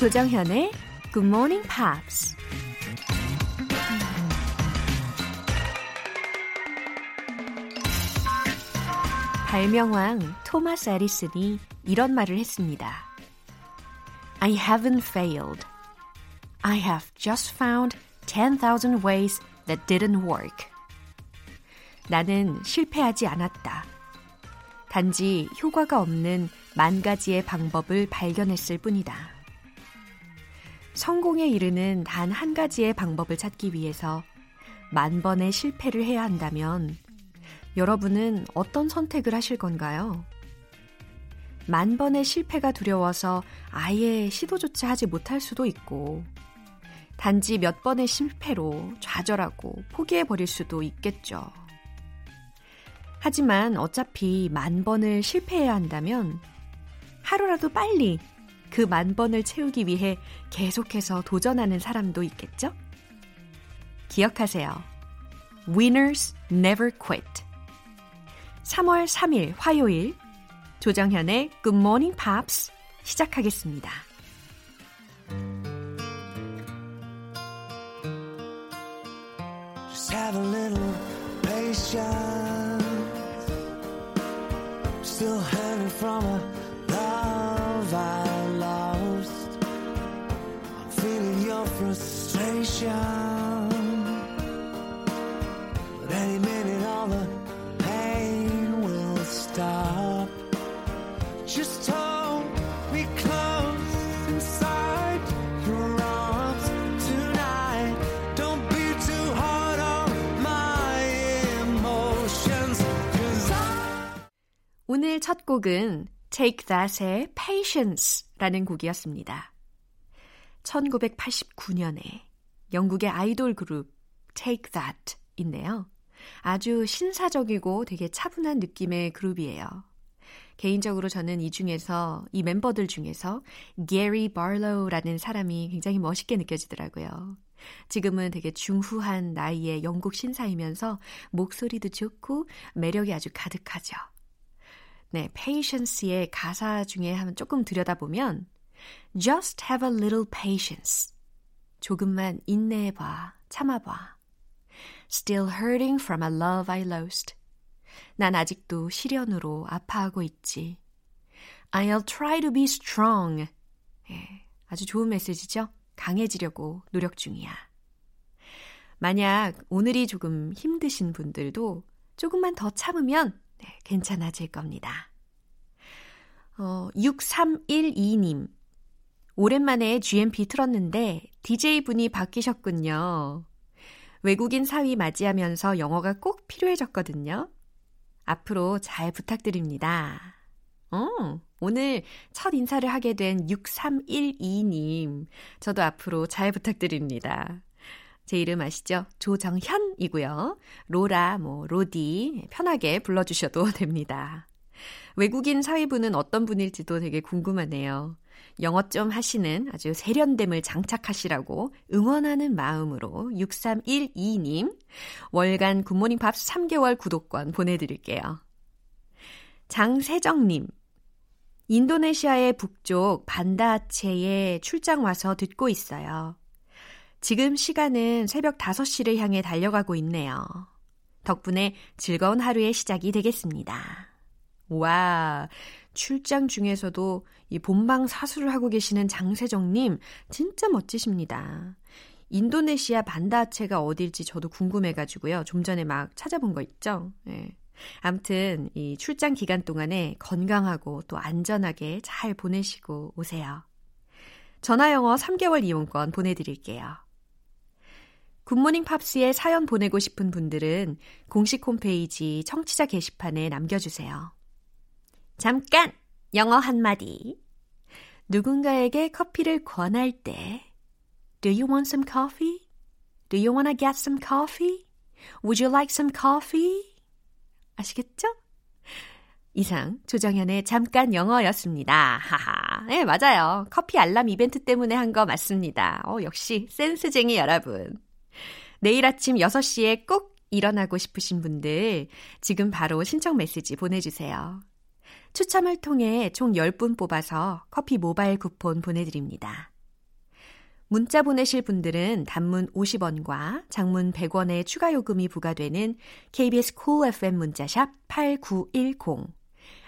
조정현의 Good Morning Pops. 발명왕 토마스 에디슨이 이런 말을 했습니다. I haven't failed. I have just found 10,000 ways that didn't work. 나는 실패하지 않았다. 단지 효과가 없는 만 가지의 방법을 발견했을 뿐이다. 성공에 이르는 단 한 가지의 방법을 찾기 위해서 만 번의 실패를 해야 한다면 여러분은 어떤 선택을 하실 건가요? 만 번의 실패가 두려워서 아예 시도조차 하지 못할 수도 있고, 단지 몇 번의 실패로 좌절하고 포기해버릴 수도 있겠죠. 하지만 어차피 만 번을 실패해야 한다면 하루라도 빨리 그 만 번을 채우기 위해 계속해서 도전하는 사람도 있겠죠? 기억하세요. Winners never quit. 3월 3일 화요일 조정현의 Good Morning Pops 시작하겠습니다. 오늘 첫 곡은 Take That의 Patience라는 곡이었습니다. 1989년에 영국의 아이돌 그룹 Take That 인데요. 아주 신사적이고 되게 차분한 느낌의 그룹이에요. 개인적으로 저는 이 중에서 이 멤버들 중에서 게리 바로우라는 사람이 굉장히 멋있게 느껴지더라고요. 지금은 되게 중후한 나이의 영국 신사이면서 목소리도 좋고 매력이 아주 가득하죠. 네, patience의 가사 중에 한번 조금 들여다보면 just have a little patience. 조금만 인내해봐, 참아봐. Still hurting from a love I lost. 난 아직도 시련으로 아파하고 있지. I'll try to be strong. 예, 아주 좋은 메시지죠? 강해지려고 노력 중이야. 만약 오늘이 조금 힘드신 분들도 조금만 더 참으면 네, 괜찮아질 겁니다. 어, 6312님. 오랜만에 GMP 틀었는데 DJ분이 바뀌셨군요. 외국인 사위 맞이하면서 영어가 꼭 필요해졌거든요. 앞으로 잘 부탁드립니다. 어, 오늘 첫 인사를 하게 된 6312님. 저도 앞으로 잘 부탁드립니다. 제 이름 아시죠? 조정현이고요. 로라, 뭐, 로디, 편하게 불러주셔도 됩니다. 외국인 사회부는 어떤 분일지도 되게 궁금하네요. 영어 좀 하시는 아주 세련됨을 장착하시라고 응원하는 마음으로 6312님 월간 굿모닝 팝스 3개월 구독권 보내드릴게요. 장세정님 인도네시아의 북쪽 반다아체에 출장 와서 듣고 있어요. 지금 시간은 새벽 5시를 향해 달려가고 있네요. 덕분에 즐거운 하루의 시작이 되겠습니다. 와, 출장 중에서도 이 본방 사수를 하고 계시는 장세정님, 진짜 멋지십니다. 인도네시아 반다체가 어딜지 저도 궁금해가지고요. 좀 전에 막 찾아본 거 있죠? 네. 암튼, 이 출장 기간 동안에 건강하고 또 안전하게 잘 보내시고 오세요. 전화영어 3개월 이용권 보내드릴게요. 굿모닝 팝스에 사연 보내고 싶은 분들은 공식 홈페이지 청취자 게시판에 남겨주세요. 잠깐! 영어 한마디. 누군가에게 커피를 권할 때 Do you want some coffee? Do you want to get some coffee? Would you like some coffee? 아시겠죠? 이상 조정현의 잠깐 영어였습니다. 하하. 네, 맞아요. 커피 알람 이벤트 때문에 한 거 맞습니다. 어, 역시 센스쟁이 여러분. 내일 아침 6시에 꼭 일어나고 싶으신 분들 지금 바로 신청 메시지 보내주세요. 추첨을 통해 총 10분 뽑아서 커피 모바일 쿠폰 보내드립니다. 문자 보내실 분들은 단문 50원과 장문 100원의 추가 요금이 부과되는 KBS cool FM 문자샵 8910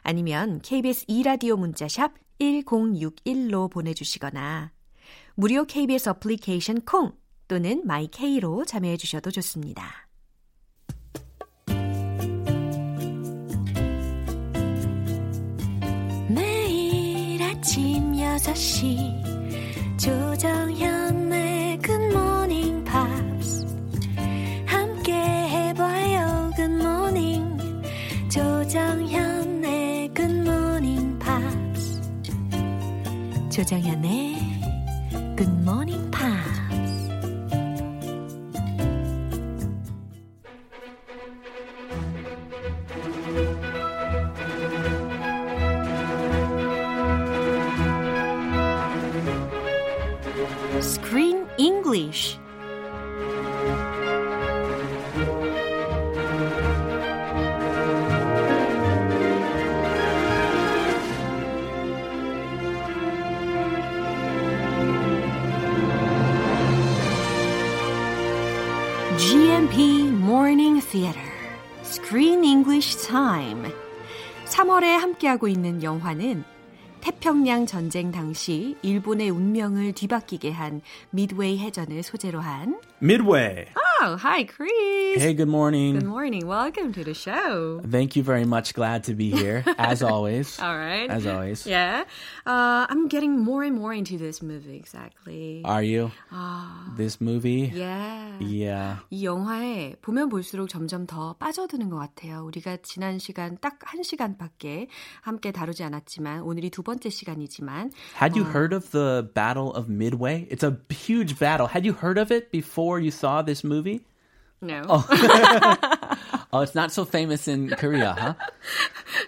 아니면 KBS 2라디오 문자샵 1061로 보내주시거나 무료 KBS 어플리케이션 콩 또는 마이케이로 참여해 주셔도 좋습니다. 매일 아침 6시 조정현의 Morning Pops 함께 해봐요 Morning 조정현의 Morning Pops 조정현의 Pops 3월에 함께하고 있는 영화는 태평양 전쟁 당시 일본의 운명을 뒤바뀌게 한 미드웨이 해전을 소재로 한 Midway. Oh, hi Chris. Hey, good morning. Good morning. Welcome to the show. Thank you very much. Glad to be here, as always. All right. As always. Yeah. Uh, I'm getting more and more into this movie, exactly. Are you? 아, This movie? yeah. Yeah. 이 영화에 보면 볼수록 점점 더 빠져드는 것 같아요. 우리가 지난 시간 딱 한 시간밖에 함께 다루지 않았지만 오늘이 두 번째 시간이지만 Had you heard of the Battle of Midway? It's a huge battle. Had you heard of it before you saw this movie? No. Oh, it's not so famous in Korea, huh?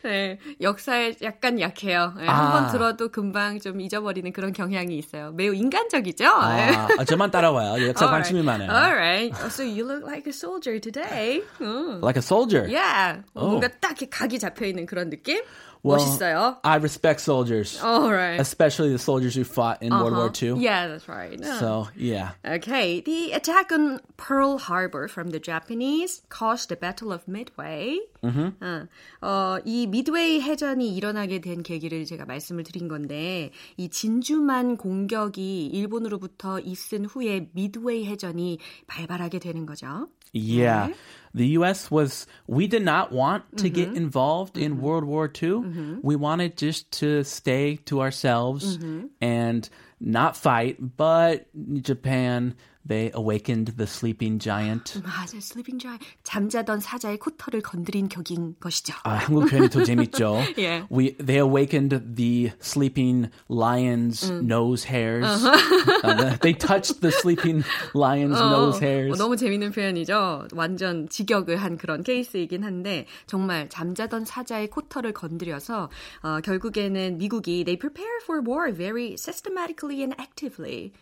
네, 역사에 약간 약해요. 네, 아. 한번 들어도 금방 좀 잊어버리는 그런 경향이 있어요. 매우 인간적이죠? 네. 아, 아, 저만 따라와요. 역사 All 관심이 right. 많아요. All right. Oh, So you look like a soldier today. 음. Like a soldier. Yeah. Oh. 뭔가 딱 이렇게 각이 잡혀 있는 그런 느낌? Well, I respect soldiers. All right. Especially the soldiers who fought in World War uh-huh. II. Yeah, that's right. Yeah. So, yeah. Okay. The attack on Pearl Harbor from the Japanese caused the Battle of Midway. 어, 어, 이 미드웨이 해전이 일어나게 된 계기를 제가 말씀을 드린 건데 이 진주만 공격이 일본으로부터 있은 후에 미드웨이 해전이 발발하게 되는 거죠. Yeah. The US was, we did not want to get Mm-hmm. involved in World War II. We wanted just to stay to ourselves Mm-hmm. and not fight, but Japan, they awakened the sleeping giant. 맞아, 슬리핑 자이 잠자던 사자의 코털을 건드린 격인 것이죠. 아, 한국 표현이 더 재밌죠. Yeah. We they awakened the sleeping lion's Mm. nose hairs. Uh-huh. Uh, the- they touched the sleeping lion's nose hairs. 어, 너무 재밌는 표현이죠. 완전 직역을 한 그런 케이스이긴 한데 정말 잠자던 사자의 코털을 건드려서 어, 결국에는 미국이 they prepare for war very systematically and actively.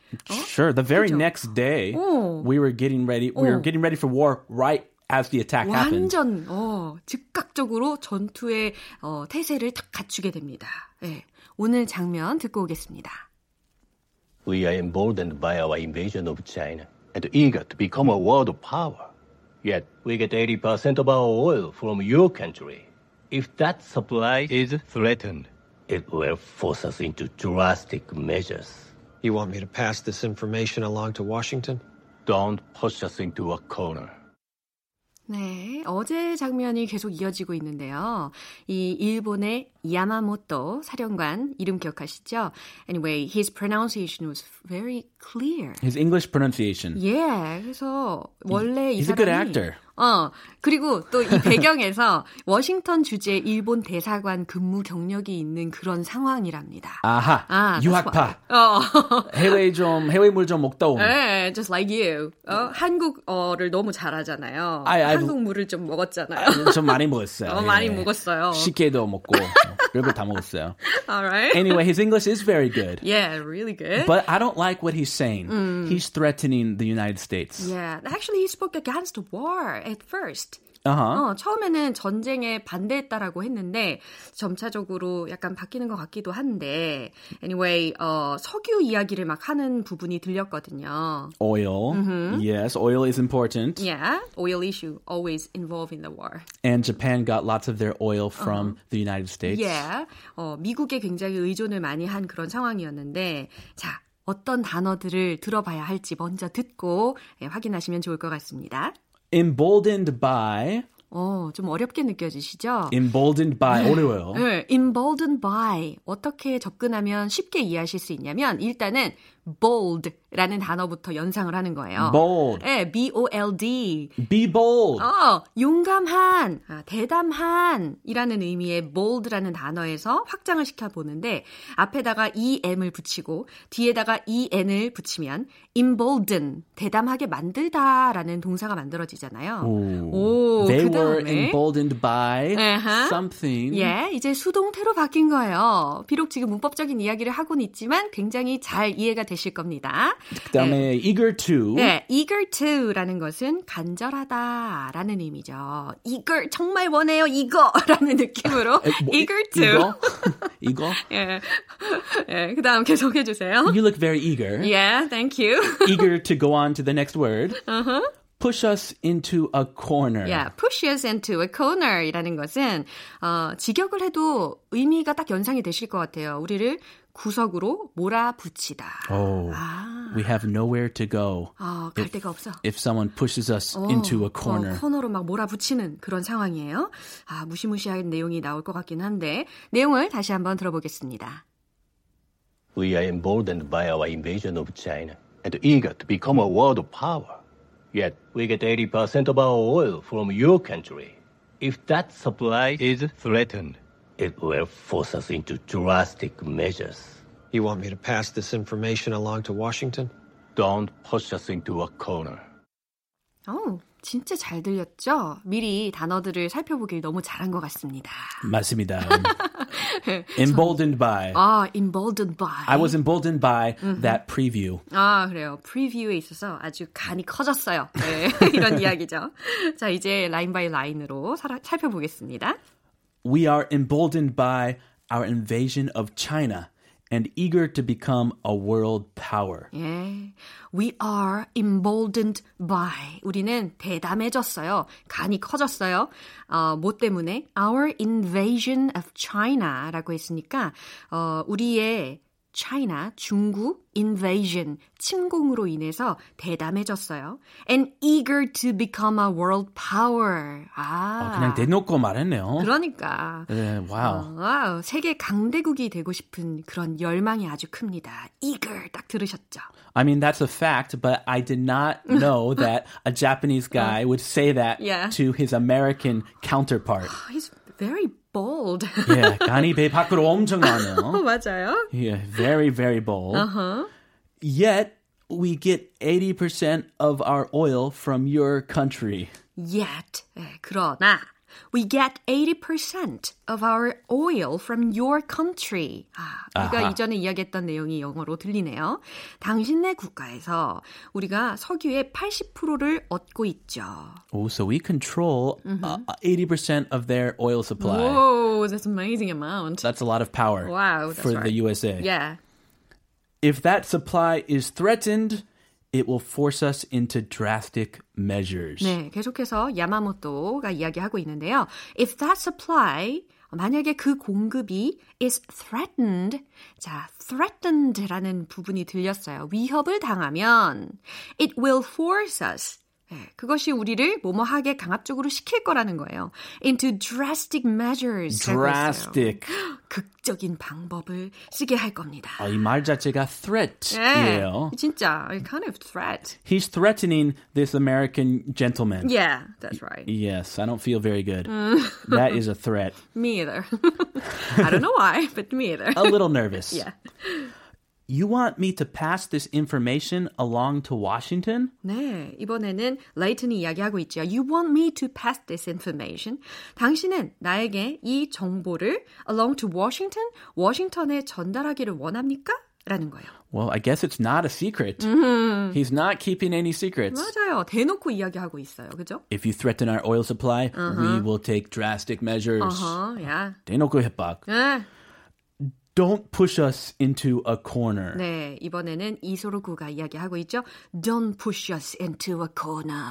Sure. The very 그죠? next day, 어. we were getting ready. We were 어. getting ready for war right as the attack happened. 완전 어, 즉각적으로 전투의 어, 태세를 딱 갖추게 됩니다. 예. 오늘 장면 듣고 오겠습니다. We are emboldened by our invasion of China and eager to become a world power. Yet we get 80% of our oil from your country. If that supply is threatened, it will force us into drastic measures. You want me to pass this information along to Washington? Don't push us into a corner. 네, 어제 장면이 계속 이어지고 있는데요. 이 일본의 야마모토 사령관 이름 기억하시죠? Anyway, his pronunciation was very clear. His English pronunciation. 예, 그래서 원래 이 He's a 사람이 good actor. 어 그리고 또 이 배경에서 워싱턴 주재 일본 대사관 근무 경력이 있는 그런 상황이랍니다. 아하. 아, 유학파. 어. 해외 좀 해외물 좀 먹다 온. 네, just like you. 어, 한국어를 너무 잘하잖아요. I- I've- 한국 물을 좀 먹었잖아요. 좀 많이 먹었어요. 어, 예. 많이 먹었어요. 식혜도 먹고 별거 다 먹었어요. Alright. Anyway, his English is very good. Yeah, really good. But I don't like what he's saying. He's threatening the United States. yeah, actually he spoke against war at first. Uh-huh. 어, 처음에는 전쟁에 반대했다라고 했는데 점차적으로 약간 바뀌는 것 같기도 한데 anyway 어, 석유 이야기를 막 하는 부분이 들렸거든요. Oil. Yes, oil is important. Yeah, oil issue always involved in the war. And Japan got lots of their oil from the United States. Yeah, 어, 미국에 굉장히 의존을 많이 한 그런 상황이었는데 자 어떤 단어들을 들어봐야 할지 먼저 듣고 예, 확인하시면 좋을 것 같습니다. Emboldened by. 어, 좀 어렵게 느껴지시죠? Emboldened by. 어려워요. 네, emboldened by 어떻게 접근하면 쉽게 이해하실 수 있냐면 일단은 bold라는 단어부터 연상을 하는 거예요. Bold. 네, B-O-L-D. Be bold. 어, 용감한, 아, 대담한이라는 의미의 bold라는 단어에서 확장을 시켜 보는데 앞에다가 em을 붙이고 뒤에다가 en을 붙이면 embolden, 대담하게 만들다라는 동사가 만들어지잖아요. 오, They 그 were 다음에 emboldened by Uh-huh. something. 예, 이제 수동태로 바뀐 거예요. 비록 지금 문법적인 이야기를 하고는 있지만 굉장히 잘 이해가 되실 겁니다. 그다음에 eager to. 네, eager to라는 것은 간절하다라는 의미죠. eager 정말 원해요 이거라는 느낌으로 뭐, eager to. 이거? 이거? 예, 예, 그다음 계속해 주세요. You look very eager. Yeah, thank you. eager to go on to the next word. Push us into a corner. Yeah, push us into a corner이라는 것은 어, 직역을 해도 의미가 딱 연상이 되실 것 같아요. 우리를 구석으로 몰아붙이다. Oh, 아, we have nowhere to go 어, 갈 데가 없어. if someone pushes us 어, into a corner. 어, 코너로 막 몰아붙이는 그런 상황이에요. 아, 무시무시한 내용이 나올 것 같긴 한데 내용을 다시 한번 들어보겠습니다. We are emboldened by our invasion of China and eager to become a world power. Yet we get 80% of our oil from your country. If that supply is threatened, it will force us into drastic measures. You want me to pass this information along to Washington? Don't push us into a corner. 어, 진짜 잘 들렸죠? 미리 단어들을 살펴보길 너무 잘한 것 같습니다. 맞습니다. emboldened by. 아, emboldened by. I was emboldened by that preview. 아, 그래요. 프리뷰에 있어서 아주 간이 커졌어요. 네, 이런 이야기죠. 자, 이제 라인 바이 라인으로 살, 살펴보겠습니다. We are emboldened by our invasion of China and eager to become a world power. 예. We are emboldened by. 우리는 대담해졌어요. 간이 커졌어요. 어, 뭐 때문에? Our invasion of China라고 했으니까, 어, 우리의 China, 중국, invasion, 침공으로 인해서 대담해졌어요. And eager to become a world power. 아. 그냥 대놓고 말했네요. 그러니까. 네, 와우. 어, 와우, 세계 강대국이 되고 싶은 그런 열망이 아주 큽니다. eager 딱 들으셨죠? I mean, that's a fact, but I did not know that a Japanese guy would say that Yeah. to his American counterpart. He's very bold. yeah, 간이 배 밖으로 엄청 어, 나네요. 맞아요. Yeah, very, very bold. Uh-huh. Yet, we get 80% of our oil from your country. Yet. 예, 그러나 we get 80% of our oil from your country. 아, 우리가 아하. 이전에 이야기했던 내용이 영어로 들리네요. 당신네 국가에서 우리가 석유의 80%를 얻고 있죠. Oh, so we control uh, 80% of their oil supply. Whoa, that's an amazing amount. That's a lot of power Wow, that's for right. the USA. Yeah. If that supply is threatened, it will force us into drastic measures. 네, 계속해서 야마모토가 이야기하고 있는데요. If that supply 만약에 그 공급이 is threatened, 자, threatened라는 부분이 들렸어요. 위협을 당하면 it will force us. 네, 그것이 우리를 뭐뭐하게 강압적으로 시킬 거라는 거예요. into drastic measures. Drastic. 극적인 방법을 쓰게 할 겁니다. 아, 이 말 자체가 네, threat이에요. 진짜 kind of threat. He's threatening this American gentleman. Yeah, that's right. Yes, I don't feel very good. That is a threat. Me either. I don't know why, but me either. A little nervous. Yeah. You want me to pass this information along to Washington? 네, 이번에는 레이튼이 이야기하고 있죠. You want me to pass this information? 당신은 나에게 이 정보를 along to Washington, 워싱턴에 전달하기를 원합니까? 라는 거예요. Well, I guess it's not a secret. He's not keeping any secrets. 맞아요. 대놓고 이야기하고 있어요. 그죠? If you threaten our oil supply, we will take drastic measures. 어허, 야. 대놓고 협박. 아, Don't push us into a corner. 네, 이번에는 이소로구가 이야기하고 있죠. Don't push us into a corner.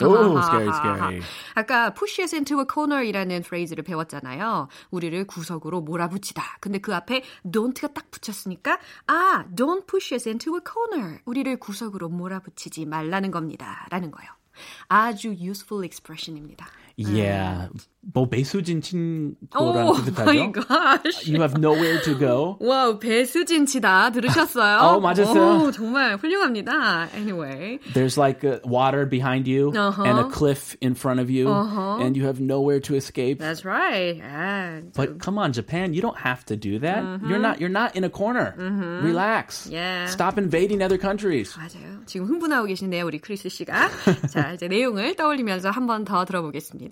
Oh, scary, scary. 아까 push us into a corner이라는 프레이즈를 배웠잖아요. 우리를 구석으로 몰아붙이다. 근데 그 앞에 don't가 딱 붙였으니까 아, don't push us into a corner. 우리를 구석으로 몰아붙이지 말라는 겁니다. 라는 거예요. 아주 useful expression입니다. Yeah. 뭐 배수진 친구랑 오 마이 비슷하죠? 갓. You have nowhere to go. 와우, 배수진 치다 들으셨어요? 어, 맞았어요. 오, 정말 훌륭합니다. Anyway. There's like uh, water behind you Uh-huh. and a cliff in front of you, and you have nowhere to escape. That's right. 아, But come on, Japan, you don't have to do that. You're not. You're not in a corner. Relax. Yeah. Stop invading other countries. 맞아요. 지금 흥분하고 계시네요, 우리 크리스 씨가. 자, 이제 내용을 떠올리면서 한 번 더 들어보겠습니다.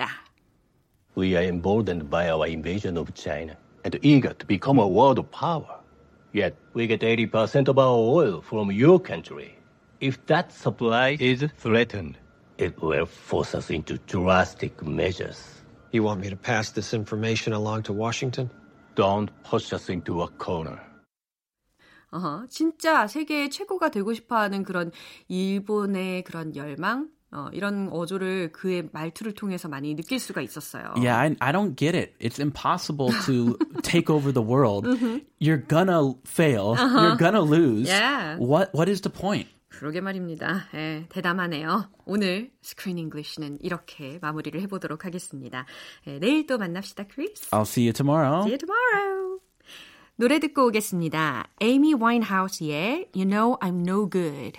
We are emboldened by our invasion of China and eager to become a world power. Yet we get 80% of our oil from your country. If that supply is threatened, it will force us into drastic measures. You want me to pass this information along to Washington? Don't push us into a corner. 어허, 진짜 세계의 최고가 되고 싶어하는 그런 일본의 그런 열망, 어, 이런 어조를 그의 말투를 통해서 많이 느낄 수가 있었어요. Yeah, I, I don't get it. It's impossible to take over the world. You're gonna fail. You're gonna lose. Yeah. What What is the point? 그러게 말입니다. 예, 대담하네요. 오늘 스크린 잉글리시는 이렇게 마무리를 해보도록 하겠습니다. 예, 내일 또 만납시다, 크리스. I'll see you tomorrow. See you tomorrow. 노래 듣고 오겠습니다. 에이미 와인하우스의 You Know I'm No Good.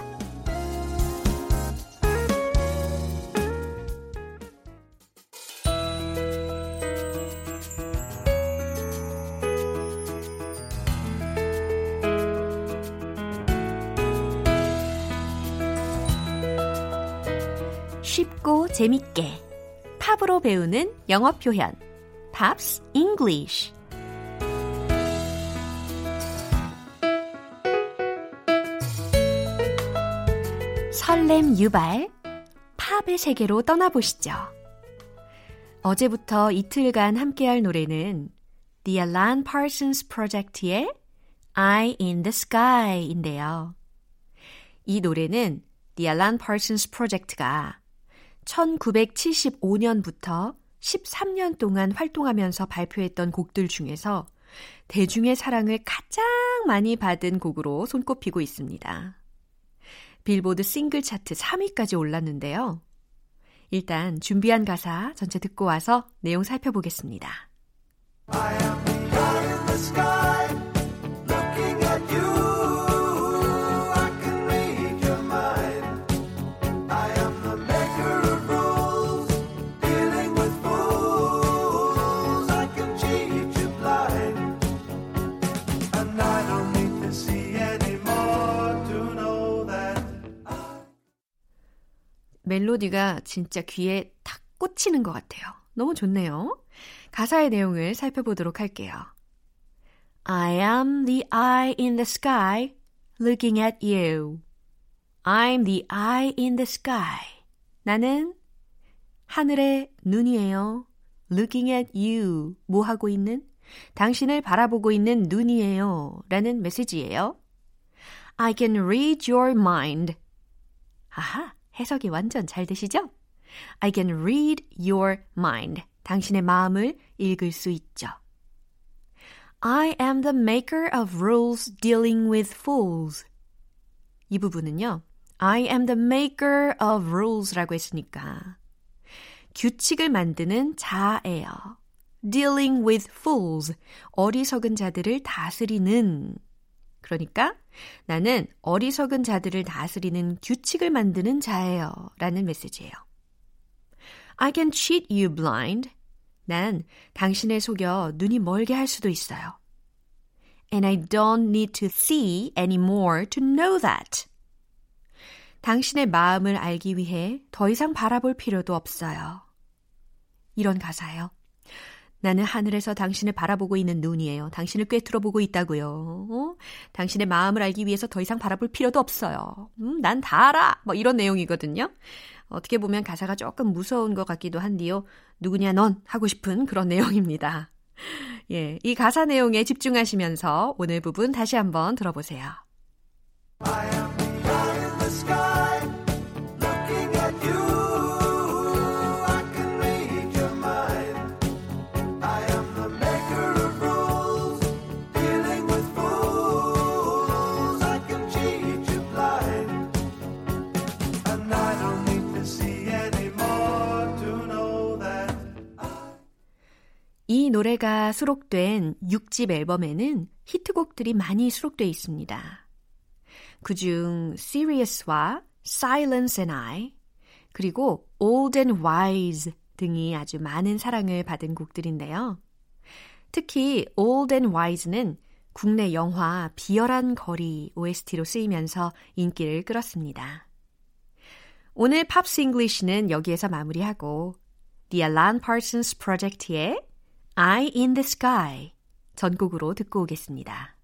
쉽고 재밌게 팝으로 배우는 영어 표현 Pops English 설렘 유발 팝의 세계로 떠나보시죠. 어제부터 이틀간 함께할 노래는 The Alan Parsons Project의 Eye in the Sky인데요. 이 노래는 The Alan Parsons Project가 1975년부터 13년 동안 활동하면서 발표했던 곡들 중에서 대중의 사랑을 가장 많이 받은 곡으로 손꼽히고 있습니다. 빌보드 싱글 차트 3위까지 올랐는데요. 일단 준비한 가사 전체 듣고 와서 내용 살펴보겠습니다. 멜로디가 진짜 귀에 탁 꽂히는 것 같아요. 너무 좋네요. 가사의 내용을 살펴보도록 할게요. I am the eye in the sky looking at you. I'm the eye in the sky. 나는 하늘의 눈이에요. looking at you. 뭐 하고 있는? 당신을 바라보고 있는 눈이에요. 라는 메시지예요. I can read your mind. 아하, 해석이 완전 잘 되시죠? I can read your mind. 당신의 마음을 읽을 수 있죠. I am the maker of rules dealing with fools. 이 부분은요. I am the maker of rules라고 했으니까 규칙을 만드는 자예요. dealing with fools. 어리석은 자들을 다스리는 그러니까 나는 어리석은 자들을 다스리는 규칙을 만드는 자예요. 라는 메시지예요. I can cheat you blind. 난 당신을 속여 눈이 멀게 할 수도 있어요. And I don't need to see anymore to know that. 당신의 마음을 알기 위해 더 이상 바라볼 필요도 없어요. 이런 가사예요. 나는 하늘에서 당신을 바라보고 있는 눈이에요. 당신을 꿰뚫어 보고 있다고요. 어? 당신의 마음을 알기 위해서 더 이상 바라볼 필요도 없어요. 음, 난 다 알아. 뭐 이런 내용이거든요. 어떻게 보면 가사가 조금 무서운 것 같기도 한데요. 누구냐 넌 하고 싶은 그런 내용입니다. 예, 이 가사 내용에 집중하시면서 오늘 부분 다시 한번 들어보세요. 노래가 수록된 6집 앨범에는 히트곡들이 많이 수록되어 있습니다. 그중 Sirius와 Silence and I, 그리고 Old and Wise 등이 아주 많은 사랑을 받은 곡들인데요. 특히 Old and Wise는 국내 영화 비열한 거리 OST로 쓰이면서 인기를 끌었습니다. 오늘 Pops English는 여기에서 마무리하고 The Alan Parsons Project의 Eye in the Sky 전곡으로 듣고 오겠습니다.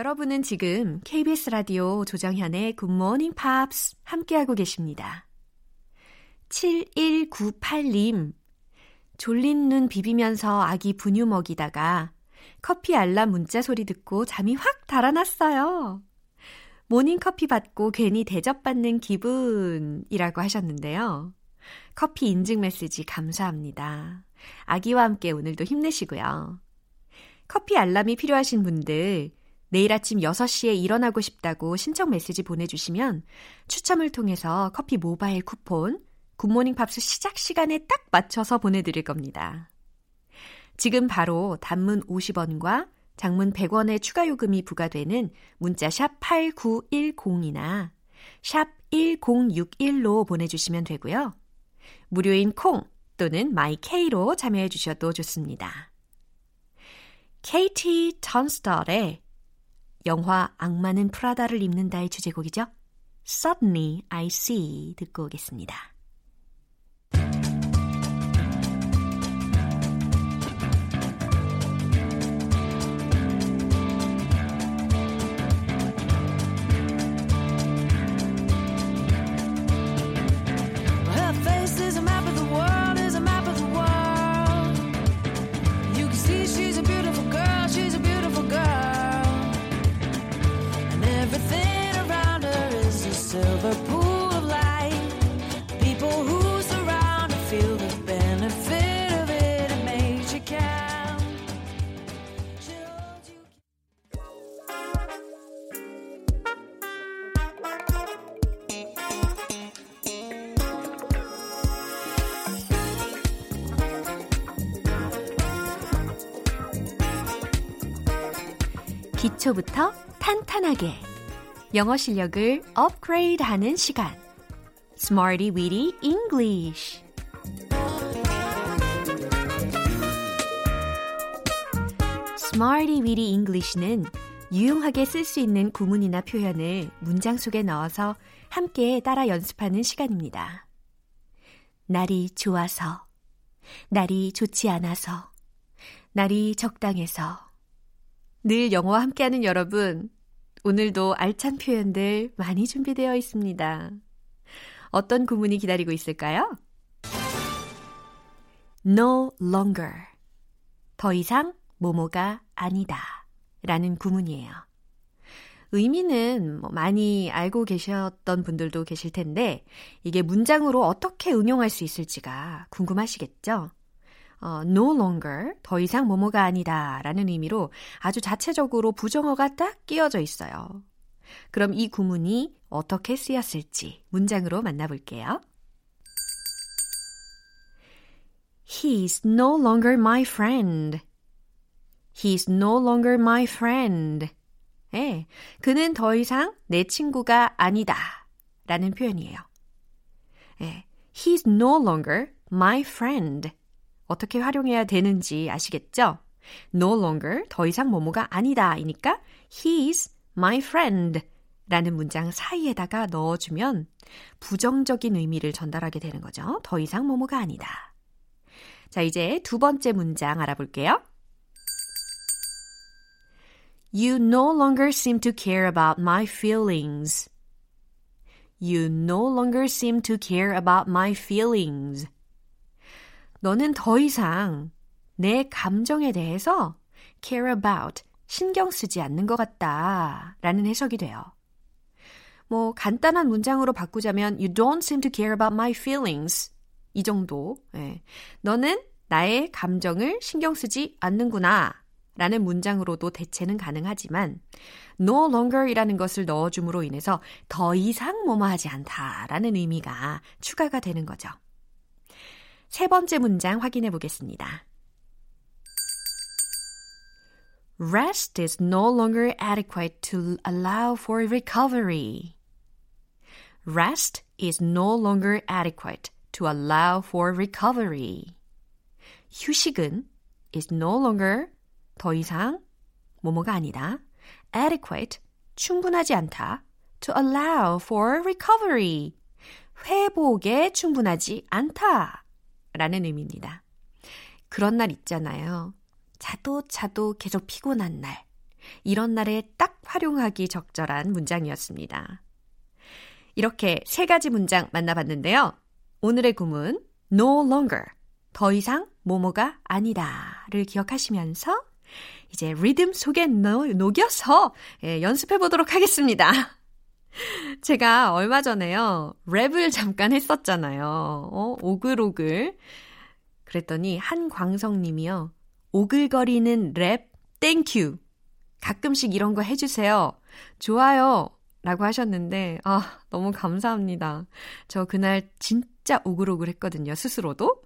여러분은 지금 KBS 라디오 조정현의 Morning Pops 함께하고 계십니다. 7198님, 졸린 눈 비비면서 아기 분유 먹이다가 커피 알람 문자 소리 듣고 잠이 확 달아났어요. 모닝커피 받고 괜히 대접받는 기분이라고 하셨는데요. 커피 인증 메시지 감사합니다. 아기와 함께 오늘도 힘내시고요. 커피 알람이 필요하신 분들 내일 아침 6시에 일어나고 싶다고 신청 메시지 보내주시면 추첨을 통해서 커피 모바일 쿠폰 굿모닝 팝스 시작 시간에 딱 맞춰서 보내드릴 겁니다. 지금 바로 단문 50원과 장문 100원의 추가 요금이 부과되는 문자 샵 8910이나 샵 1061로 보내주시면 되고요. 무료인 콩 또는 마이케이로 참여해 주셔도 좋습니다. KT 턴스털의 영화 악마는 프라다를 입는다의 주제곡이죠. Suddenly I See 듣고 오겠습니다. 기초부터 탄탄하게 영어 실력을 업그레이드 하는 시간 Smarty Weedy English Smarty Weedy English는 유용하게 쓸 수 있는 구문이나 표현을 문장 속에 넣어서 함께 따라 연습하는 시간입니다. 날이 좋아서, 날이 좋지 않아서, 날이 적당해서. 늘 영어와 함께하는 여러분, 오늘도 알찬 표현들 많이 준비되어 있습니다. 어떤 구문이 기다리고 있을까요? No longer. 더 이상 뭐뭐가 아니다. 라는 구문이에요. 의미는 뭐 많이 알고 계셨던 분들도 계실 텐데, 이게 문장으로 어떻게 응용할 수 있을지가 궁금하시겠죠? 어, no longer, 더 이상 뭐뭐가 아니다 라는 의미로 아주 자체적으로 부정어가 딱 끼어져 있어요. 그럼 이 구문이 어떻게 쓰였을지 문장으로 만나볼게요. He's no longer my friend. He's no longer my friend. 예, 그는 더 이상 내 친구가 아니다. 라는 표현이에요. 예, he's no longer my friend. 어떻게 활용해야 되는지 아시겠죠? no longer, 더 이상 뭐뭐가 아니다. 이니까 he's my friend. 라는 문장 사이에다가 넣어주면 부정적인 의미를 전달하게 되는 거죠. 더 이상 뭐뭐가 아니다. 자, 이제 두 번째 문장 알아볼게요. You no longer seem to care about my feelings. You no longer seem to care about my feelings. 너는 더 이상 내 감정에 대해서 care about, 신경 쓰지 않는 것 같다. 라는 해석이 돼요. 뭐, 간단한 문장으로 바꾸자면, You don't seem to care about my feelings. 이 정도. 예. 너는 나의 감정을 신경 쓰지 않는구나. 라는 문장으로도 대체는 가능하지만 no longer 이라는 것을 넣어줌으로 인해서 더 이상 뭐뭐 하지 않다 라는 의미가 추가가 되는 거죠. 세 번째 문장 확인해 보겠습니다. Rest is no longer adequate to allow for recovery. Rest is no longer adequate to allow for recovery. 휴식은 is no longer 더 이상 뭐뭐가 아니다. adequate 충분하지 않다. to allow for recovery 회복에 충분하지 않다. 라는 의미입니다. 그런 날 있잖아요. 자도 자도 계속 피곤한 날. 이런 날에 딱 활용하기 적절한 문장이었습니다. 이렇게 세 가지 문장 만나봤는데요. 오늘의 구문 no longer 더 이상 뭐뭐가 아니다를 기억하시면서 이제 리듬 속에 녹여서 예, 연습해 보도록 하겠습니다. 제가 얼마 전에요, 랩을 잠깐 했었잖아요. 어, 오글오글. 그랬더니 한광성 님이요. 오글거리는 랩 thank you. 가끔씩 이런 거 해주세요. 좋아요. 라고 하셨는데, 아, 너무 감사합니다. 저 그날 진짜 오글오글 했거든요, 스스로도.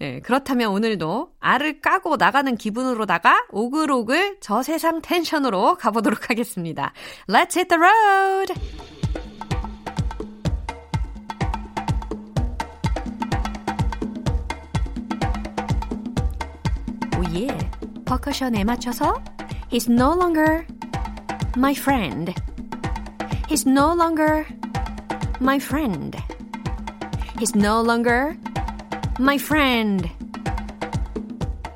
예, 그렇다면 오늘도 알을 까고 나가는 기분으로다가 오글오글 저 세상 텐션으로 가보도록 하겠습니다. Let's hit the road! 오예, 퍼커션에 맞춰서 He's no longer my friend. He's no longer my friend. He's no longer my friend.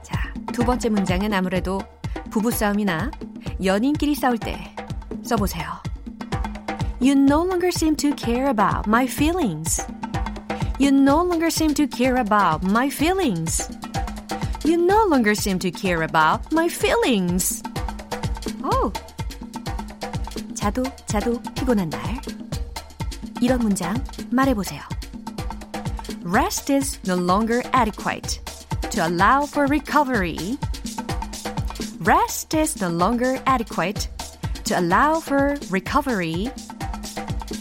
자, 두 번째 문장은 아무래도 부부싸움이나 연인끼리 싸울 때 써보세요. You no longer seem to care about my feelings. You no longer seem to care about my feelings. You no longer seem to care about my feelings. 오, 자도 자도 피곤한 날. 이런 문장 말해보세요. Rest is no longer adequate to allow for recovery. Rest is no longer adequate to allow for recovery.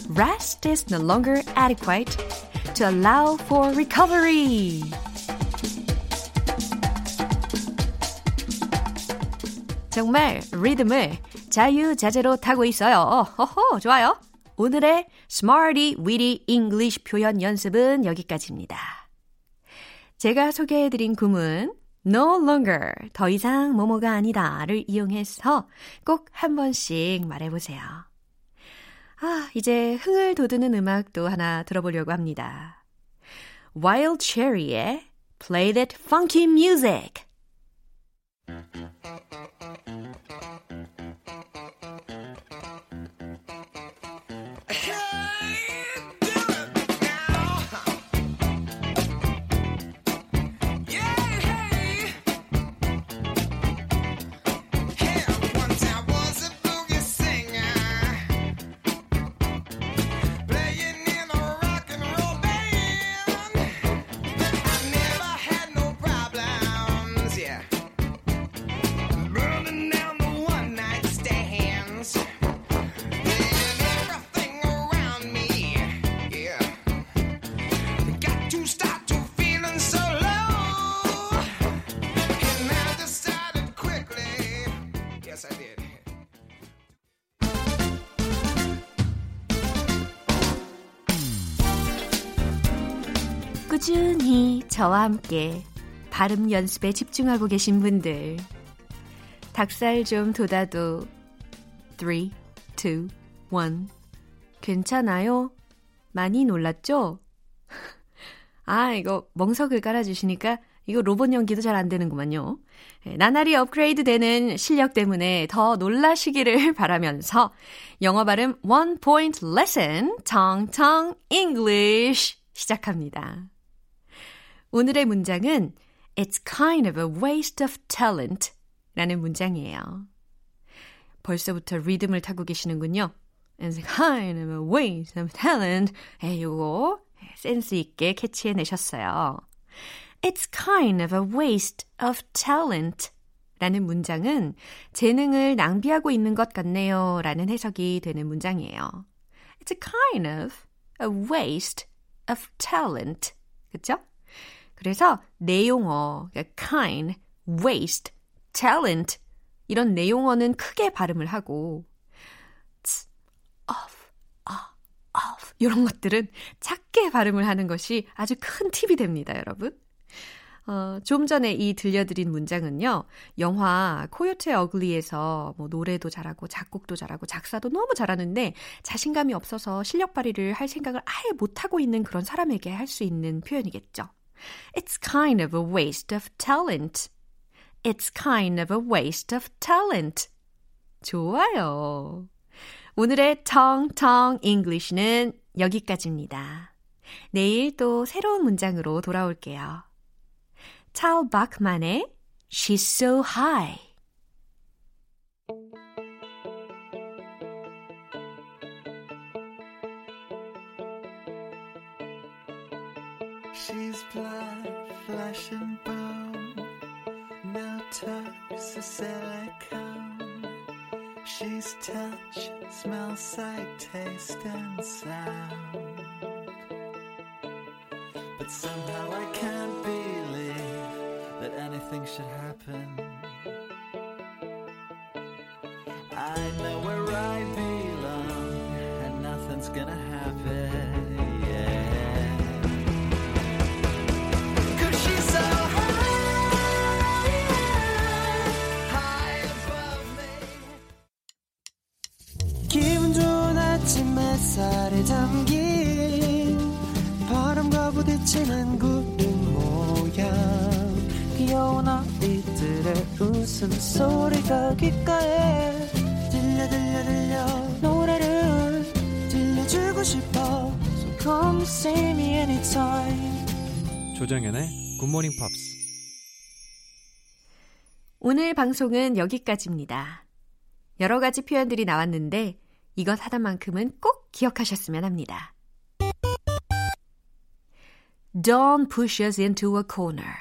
Rest is no longer adequate to allow for recovery. 정말 리듬을 자유자재로 타고 있어요. 허허, 좋아요. 오늘의 Smarty Weedy English 표현 연습은 여기까지입니다. 제가 소개해드린 구문 no longer, 더 이상 뭐뭐가 아니다를 이용해서 꼭 한 번씩 말해보세요. 아, 이제 흥을 돋우는 음악도 하나 들어보려고 합니다. Wild Cherry의 Play That Funky Music. 저와 함께 발음 연습에 집중하고 계신 분들. 닭살 좀 돋아도 3, 2, 1. 괜찮아요? 많이 놀랐죠? 아, 이거 멍석을 깔아주시니까 이거 로봇 연기도 잘 안 되는구만요. 예, 나날이 업그레이드 되는 실력 때문에 더 놀라시기를 바라면서 영어 발음 One Point Lesson 텅텅 English 시작합니다. 오늘의 문장은 It's kind of a waste of talent 라는 문장이에요. 벌써부터 리듬을 타고 계시는군요. It's kind of a waste of talent. 에, 요거 센스 있게 캐치해내셨어요. It's kind of a waste of talent. 라는 문장은 재능을 낭비하고 있는 것 같네요. 라는 해석이 되는 문장이에요. It's a kind of a waste of talent. 그쵸? 그래서 내용어, 그러니까 kind, waste, talent 이런 내용어는 크게 발음을 하고 of, ah, of 이런 것들은 작게 발음을 하는 것이 아주 큰 팁이 됩니다, 여러분. 어, 좀 전에 이 들려드린 문장은요, 영화 코요테 어글리에서 뭐 노래도 잘하고 작곡도 잘하고 작사도 너무 잘하는데 자신감이 없어서 실력 발휘를 할 생각을 아예 못하고 있는 그런 사람에게 할 수 있는 표현이겠죠. It's kind of a waste of talent. It's kind of a waste of talent. 좋아요. 오늘의 텅텅 English는 여기까지입니다. 내일 또 새로운 문장으로 돌아올게요. 찰 바크만의 She's So High. Black, flesh and bone. No tucks or silicone. She's touch, smell, sight, taste, and sound. But somehow I can't believe that anything should happen. 조정현의 굿모닝 팝스. 오늘 방송은 여기까지입니다. 여러 가지 표현들이 나왔는데 이것 하나만큼은 꼭 기억하셨으면 합니다. Don't push us into a corner.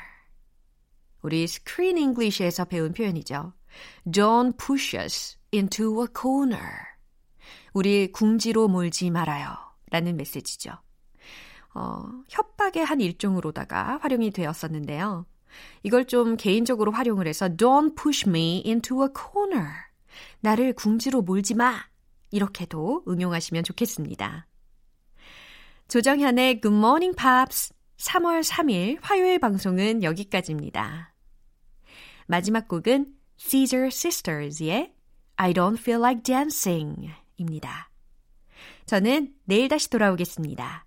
우리 Screen English에서 배운 표현이죠. Don't push us into a corner. 우리 궁지로 몰지 말아요. 라는 메시지죠. 어, 협박의 한 일종으로다가 활용이 되었었는데요. 이걸 좀 개인적으로 활용을 해서 Don't push me into a corner. 나를 궁지로 몰지 마. 이렇게도 응용하시면 좋겠습니다. 조정현의 Good Morning Pops 3월 3일 화요일 방송은 여기까지입니다. 마지막 곡은 Caesar Sisters의 I Don't Feel Like Dancing 입니다. 저는 내일 다시 돌아오겠습니다.